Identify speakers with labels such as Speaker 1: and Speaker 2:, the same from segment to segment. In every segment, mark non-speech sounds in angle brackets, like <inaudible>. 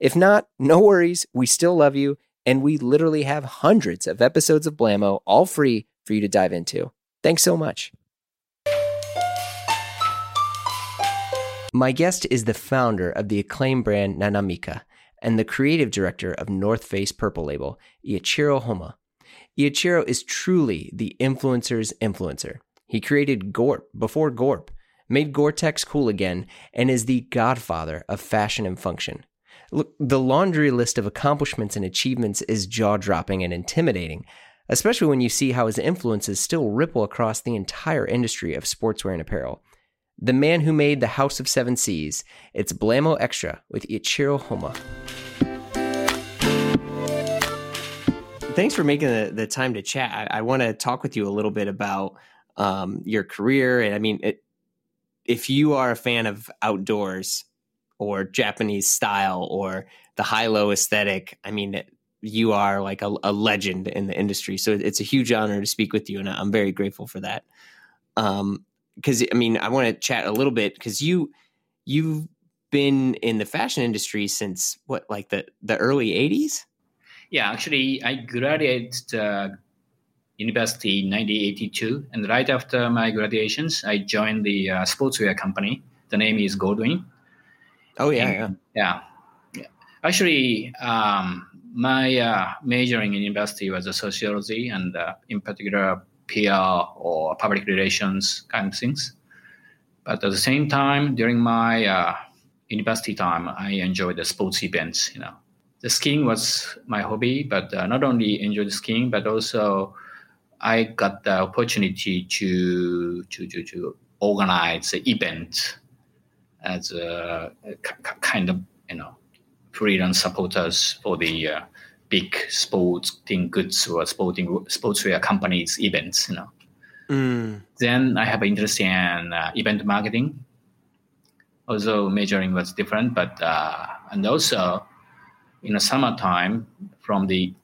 Speaker 1: If not, no worries. We still love you. And we literally have hundreds of episodes of Blamo all free for you to dive into. Thanks so much. My guest is the founder of the acclaimed brand Nanamica and the creative director of North Face Purple Label, Eiichiro Homma. Eiichiro is truly the influencer's influencer. He created Gorp before Gorp, made Gore-Tex cool again, and is the godfather of fashion and function. Look, the laundry list of accomplishments and achievements is jaw dropping and intimidating, especially when you see how his influences still ripple across the entire industry of sportswear and apparel. The man who made the House of Seven Seas, it's Blamo Extra with Eiichiro Homma. Thanks for making the, the time to chat. I, I want to talk with you a little bit about um, your career. And I mean, it, if you are a fan of outdoors, or Japanese style or the high low aesthetic. I mean, you are like a, a, legend in the industry. So it's a huge honor to speak with you, and I'm very grateful for that. Um, because I mean, I want to chat a little bit because you you've been in the fashion industry since what, like the the early '80s?
Speaker 2: Yeah, actually, I graduated uh, university in 1982, and right after my graduations, I joined the uh, sportswear company. The name is Goldwin
Speaker 1: Oh yeah, yeah,
Speaker 2: yeah. yeah. Actually, um, my uh, majoring in university was sociology, and uh, in particular PR or public relations kind of things. But at the same time, during my uh, university time, I enjoyed the sports events. You know, the skiing was my hobby, but uh, not only enjoyed skiing, but also I got the opportunity to to to, to organize the event as a, a kind of you know freelance supporters for the uh, big sporting goods or sporting sportswear companies events. You know. Mm. Then I have an interest in uh, event marketing. Also, majoring was different, but uh, and also in the summertime from the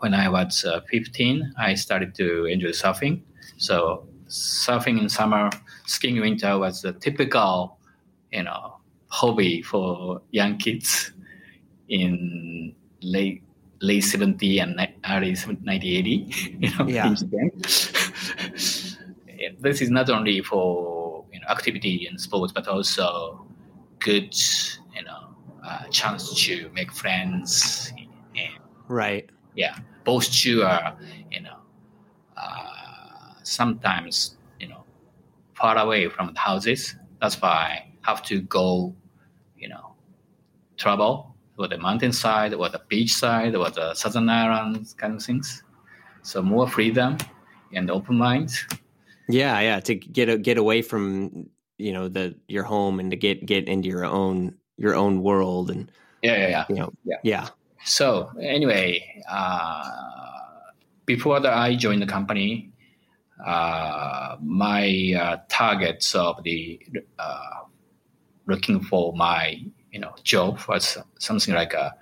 Speaker 2: when I was uh, 15, I started to enjoy surfing. So surfing in summer, skiing winter was the typical you know hobby for young kids in late late 70 and early 1980 <laughs> you know yeah. in Japan. <laughs> this is not only for you know activity and sports but also good you know uh, chance to make friends
Speaker 1: and, right
Speaker 2: yeah both two are you know uh, sometimes you know far away from the houses that's why have to go, you know, travel to the mountainside or the beach side or the southern islands kind of things. So more freedom and open mind.
Speaker 1: Yeah, yeah, to get get away from you know the your home and to get get into your own your own world and
Speaker 2: yeah, yeah, yeah.
Speaker 1: You know, yeah. yeah.
Speaker 2: So anyway, uh, before that I joined the company, uh, my uh, targets of the uh, looking for my you know job was something like a,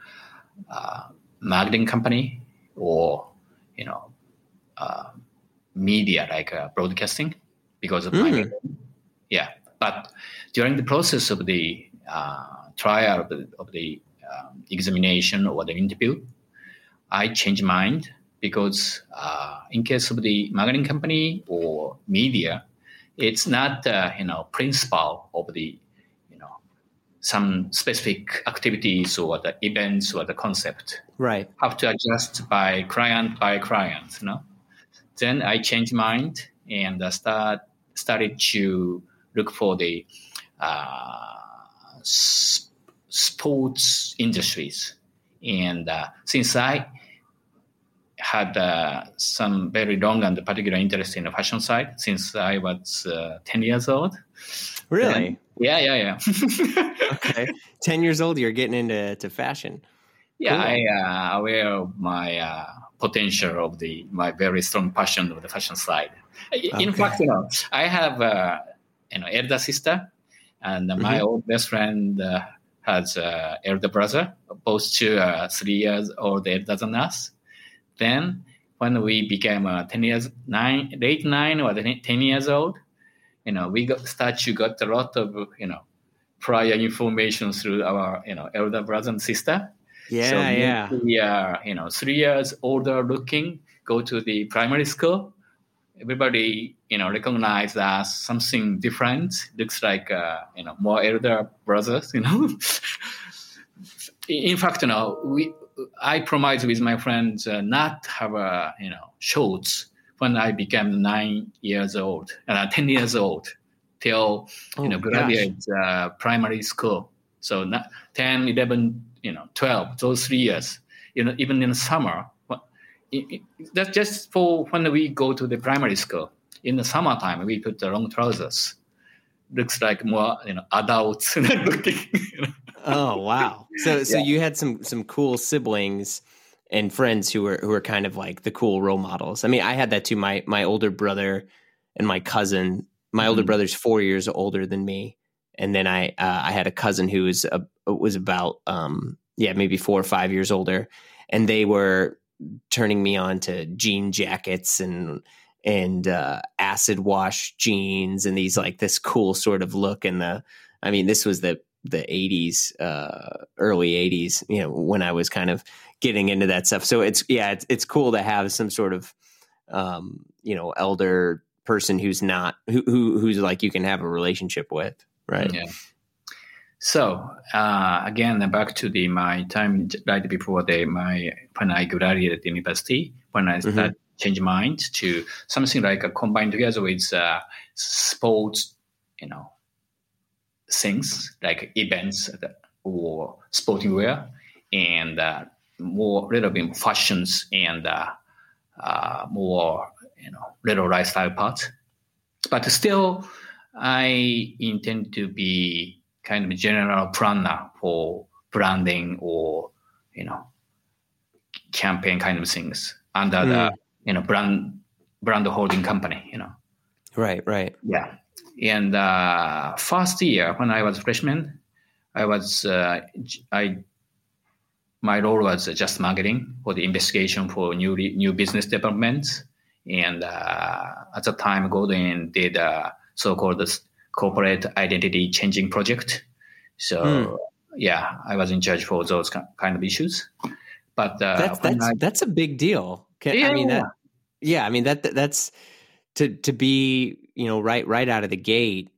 Speaker 2: a marketing company or you know uh, media like uh, broadcasting because of mm. my hmm. yeah but during the process of the uh, trial of the, of the um, examination or the interview i changed mind because uh, in case of the marketing company or media it's not uh, you know principle of the some specific activities or the events or the concept.
Speaker 1: Right.
Speaker 2: Have to adjust by client by client. Know? Then I changed mind and start started to look for the uh, sports industries. And uh, since I had uh, some very long and particular interest in the fashion side since I was uh, 10 years old.
Speaker 1: Really?
Speaker 2: Yeah, yeah, yeah. <laughs>
Speaker 1: okay. 10 years old, you're getting into to fashion.
Speaker 2: Yeah, cool. I uh, aware of my uh, potential of the my very strong passion of the fashion side. Okay. In fact, you know, I have uh, you know elder sister, and mm-hmm. my old best friend uh, has uh, elder brother, both two are three years older than us. Then when we became uh, 10 years, nine, late nine or 10 years old, you know, we got start to got a lot of, you know, prior information through our, you know, elder brother and sister.
Speaker 1: Yeah, so yeah.
Speaker 2: We are, you know, three years older looking, go to the primary school. Everybody, you know, recognize as something different. Looks like, uh, you know, more elder brothers, you know. <laughs> In fact, you know, we I promised with my friends uh, not have a you know shorts when I became nine years old and uh, ten years old till oh, you know graduate uh, primary school. So not 10, 11, you know, 12, those three years. You know, even in the summer, it, it, that's just for when we go to the primary school. In the summertime, we put the long trousers. Looks like more, you know, adults <laughs> looking. You know?
Speaker 1: Oh wow! So so yeah. you had some some cool siblings and friends who were who were kind of like the cool role models. I mean, I had that too. My my older brother and my cousin. My mm-hmm. older brother's four years older than me, and then I uh, I had a cousin who was a, was about um yeah maybe four or five years older, and they were turning me on to jean jackets and and uh, acid wash jeans and these like this cool sort of look and the I mean this was the the 80s uh, early 80s you know when i was kind of getting into that stuff. So it's yeah it's, it's cool to have some sort of um, you know elder person who's not who, who who's like you can have a relationship with right?
Speaker 2: Yeah. So uh, again back to the my time right before the my when i graduated the university when i started mm-hmm. change mind to something like a combined together with uh, sports you know things like events or sporting wear and uh, more little bit of fashions and uh, uh, more you know little lifestyle parts. But still, I intend to be kind of general planner for branding or you know campaign kind of things under mm. the hmm. you know brand brand holding company. You know.
Speaker 1: Right. Right.
Speaker 2: Yeah. And uh, first year when I was freshman, I was uh, I my role was just marketing for the investigation for new new business developments. And uh, at the time, Goldwin did a so-called corporate identity changing project. So mm. yeah, I was in charge for those kind of issues. But
Speaker 1: uh, that's that's I, that's a big deal. Can, yeah, I mean that. Yeah, I mean that that's to to be you know right right out of the gate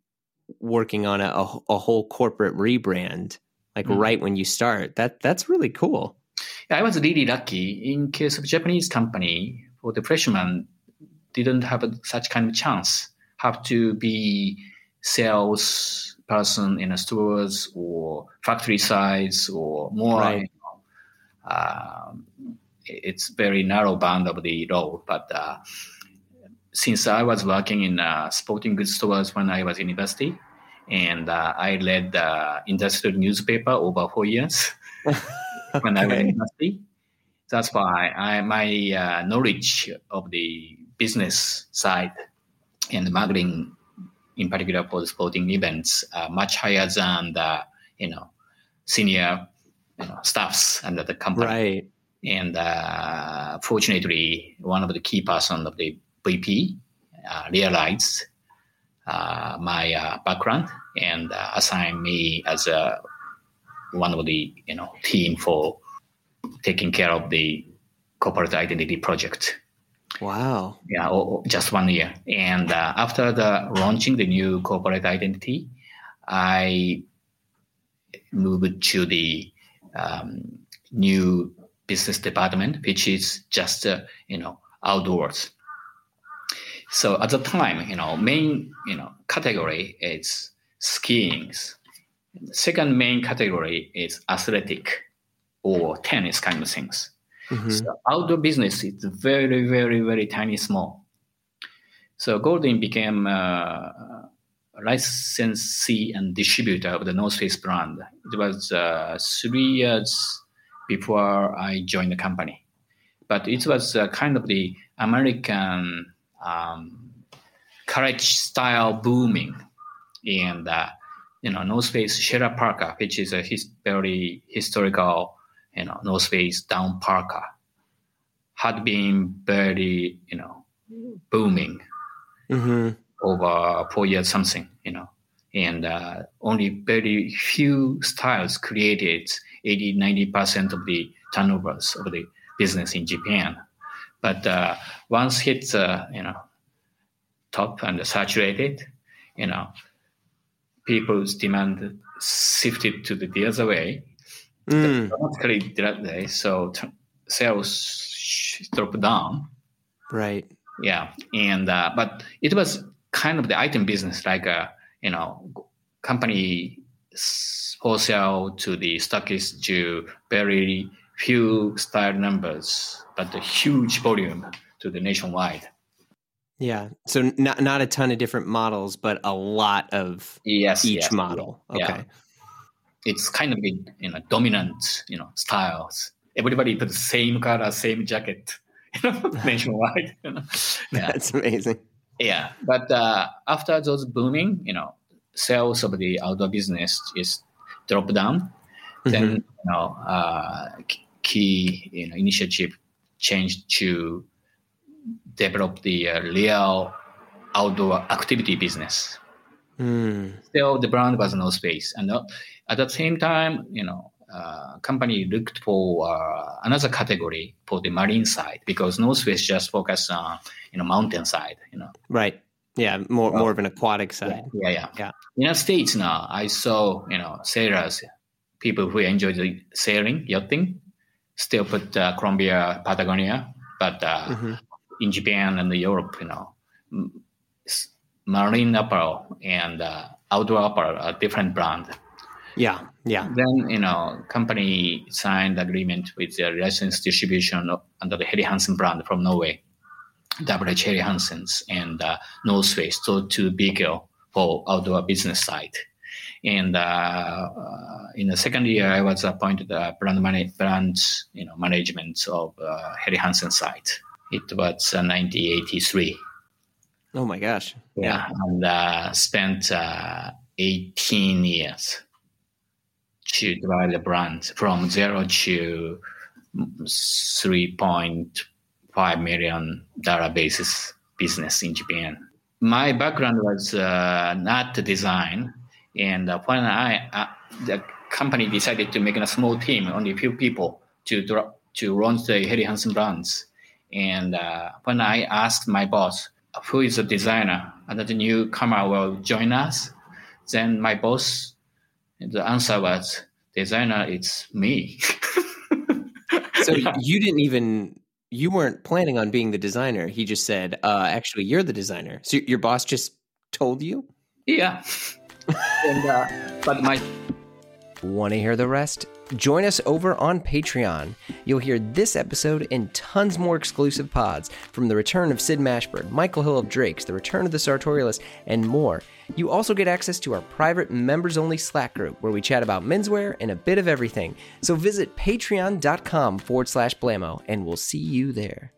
Speaker 1: working on a, a, a whole corporate rebrand like mm. right when you start. That that's really cool.
Speaker 2: I was really lucky. In case of japanese company for the freshman didn't have a, such kind of chance. Have to be sales person in a stores or factory size or more right. you know, uh, it's very narrow band of the role but uh, since I was working in uh, sporting goods stores when I was in university, and uh, I led the industrial newspaper over four years <laughs> when I was in university. That's why I, my uh, knowledge of the business side and marketing, in particular for the sporting events, are much higher than the you know senior you know, staffs under the company.
Speaker 1: Right.
Speaker 2: And uh, fortunately, one of the key person of the VP uh, realized uh, my uh, background and uh, assigned me as a one of the you know team for taking care of the corporate identity project.
Speaker 1: Wow!
Speaker 2: Yeah, or, just one year. And uh, after the launching the new corporate identity, I moved to the um, new business department, which is just uh, you know outdoors. So at the time, you know, main you know category is skiing. Second main category is athletic or tennis kind of things. Mm-hmm. So outdoor business is very, very, very tiny, small. So Goldwin became a licensee and distributor of the North Face brand. It was uh, three years before I joined the company. But it was uh, kind of the American um, college style booming, and uh, you know North Face Sierra Parka, which is a his, very historical, you know North Face down parka, had been very you know booming
Speaker 1: Mm-hmm.
Speaker 2: over four years something, you know, and uh, only very few styles created 80, 90% of the turnovers of the business in Japan. But uh, once hits, uh, you know, top and saturated, you know, people's demand shifted to the, the other way,
Speaker 1: Mm.
Speaker 2: dramatically that way. So t- sales dropped down.
Speaker 1: Right.
Speaker 2: Yeah, and uh, but it was kind of the item business, like uh, you know, company wholesale to the stockist to very few style numbers, but a huge volume to the nationwide.
Speaker 1: Yeah. So not not a ton of different models, but a lot of
Speaker 2: Yes,
Speaker 1: each
Speaker 2: yes,
Speaker 1: model.
Speaker 2: yeah.
Speaker 1: Okay.
Speaker 2: It's kind of the you know dominant you know styles. Everybody put the same color, same jacket, <laughs> you know, <laughs> nationwide. You know? <laughs> Yeah.
Speaker 1: That's amazing.
Speaker 2: Yeah, but uh, after those booming, you know, sales of the outdoor business is drop down. Then
Speaker 1: Mhm.
Speaker 2: you know, uh, key you know initiative changed to develop the uh, real outdoor activity business.
Speaker 1: Mm.
Speaker 2: Still, the brand was North Face, and uh, at the same time, you know, uh, company looked for uh, another category for the marine side because North Face just focused on you know mountain side, you know.
Speaker 1: Right. Yeah. More more of an aquatic side.
Speaker 2: Yeah, yeah.
Speaker 1: Yeah.
Speaker 2: United States now, I saw you know sailors, people who enjoy the sailing, yachting, still put uh, Columbia, Patagonia, but uh,
Speaker 1: Mhm.
Speaker 2: in Japan and Europe, you know, marine apparel and uh, outdoor apparel are a different brand.
Speaker 1: Yeah. Yeah.
Speaker 2: Then you know, company signed agreement with the license distribution of- under the Helly Hansen brand from Norway, WH Hansen's and uh, North Face, so two bigger for outdoor business side. And uh, uh, in the second year, I was appointed uh, brand man- brand you know management of uh, Helly Hansen side. It was uh, 1983.
Speaker 1: Oh my gosh.
Speaker 2: Yeah, and uh, spent uh, 18 years to drive the brand from zero to 3.5 million dollar basis business in Japan. My background was uh, not design, and uh, when I uh, the company decided to make a small team, only a few people to dro- to launch the Helly Hansen brands, and uh, when I asked my boss who is a designer and the newcomer will join us, then my boss, the answer was designer, it's me.
Speaker 1: So <laughs> you didn't even you weren't planning on being the designer. He just said, uh, "Actually, you're the designer." So your boss just told you.
Speaker 2: yeah. And, uh, but my
Speaker 1: Want to hear the rest? Join us over on Patreon. You'll hear this episode and tons more exclusive pods from the return of Sid Mashburn, Michael Hill of Drake's, the return of the Sartorialist, and more. You also get access to our private members only Slack group where we chat about menswear and a bit of everything. So visit patreon.com forward slash blamo and we'll see you there.